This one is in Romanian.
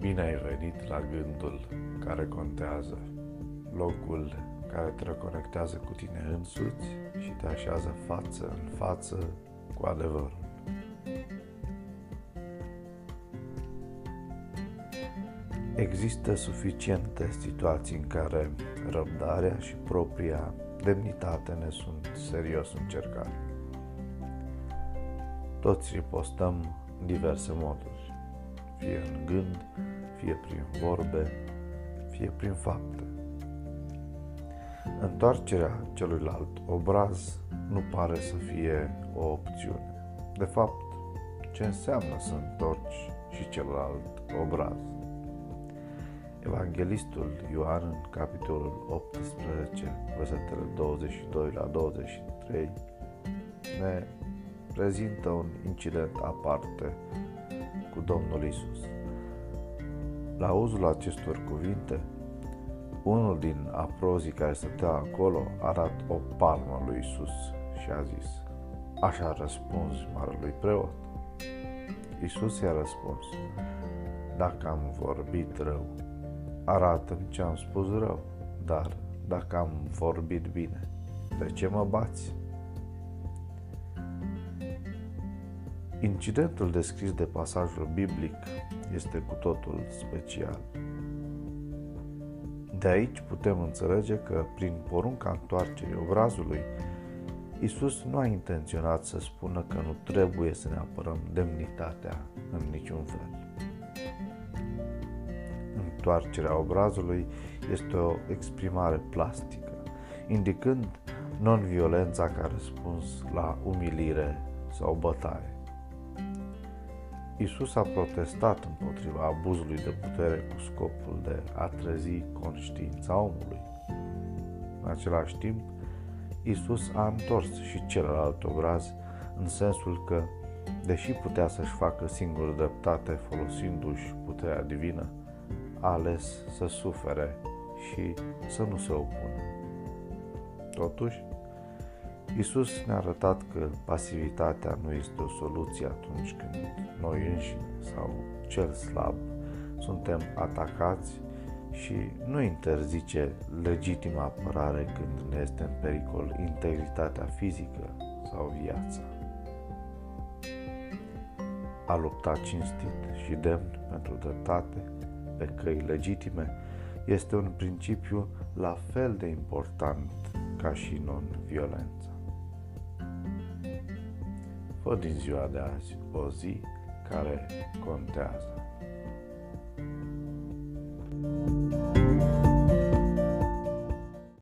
Bine ai venit la gândul care contează, locul care te reconectează cu tine însuți și te așează față în față cu adevărul. Există suficiente situații în care răbdarea și propria demnitate ne sunt serios încercate. Toți ripostăm în diverse moduri, fie în gând, fie prin vorbe, fie prin fapte. Întoarcerea celuilalt obraz nu pare să fie o opțiune. De fapt, ce înseamnă să întorci și celălalt obraz? Evanghelistul Ioan în capitolul 18, versetele 22 la 23, ne prezintă un incident aparte cu Domnul Isus. La uzul acestor cuvinte, unul din aprozii care stătea acolo arată o palmă lui Isus și a zis, Așa a răspuns marelui preot. Isus i-a răspuns, Dacă am vorbit rău, arată-mi ce am spus rău, dar dacă am vorbit bine, de ce mă bați? Incidentul descris de pasajul biblic este cu totul special. De aici putem înțelege că, prin porunca întoarcerii obrazului, Isus nu a intenționat să spună că nu trebuie să ne apărăm demnitatea în niciun fel. Întoarcerea obrazului este o exprimare plastică, indicând non-violența ca răspuns la umilire sau bătaie. Isus a protestat împotriva abuzului de putere cu scopul de a trezi conștiința omului. În același timp, Isus a întors și celălalt obraz în sensul că, deși putea să-și facă singur dreptate folosindu-și puterea divină, a ales să sufere și să nu se opună. Totuși, Isus ne-a arătat că pasivitatea nu este o soluție atunci când noi înșine sau cel slab suntem atacați și nu interzice legitima apărare când ne este în pericol integritatea fizică sau viața. A lupta cinstit și demn pentru dreptate pe căi legitime este un principiu la fel de important ca și non-violența fă din ziua de azi o zi care contează. thank you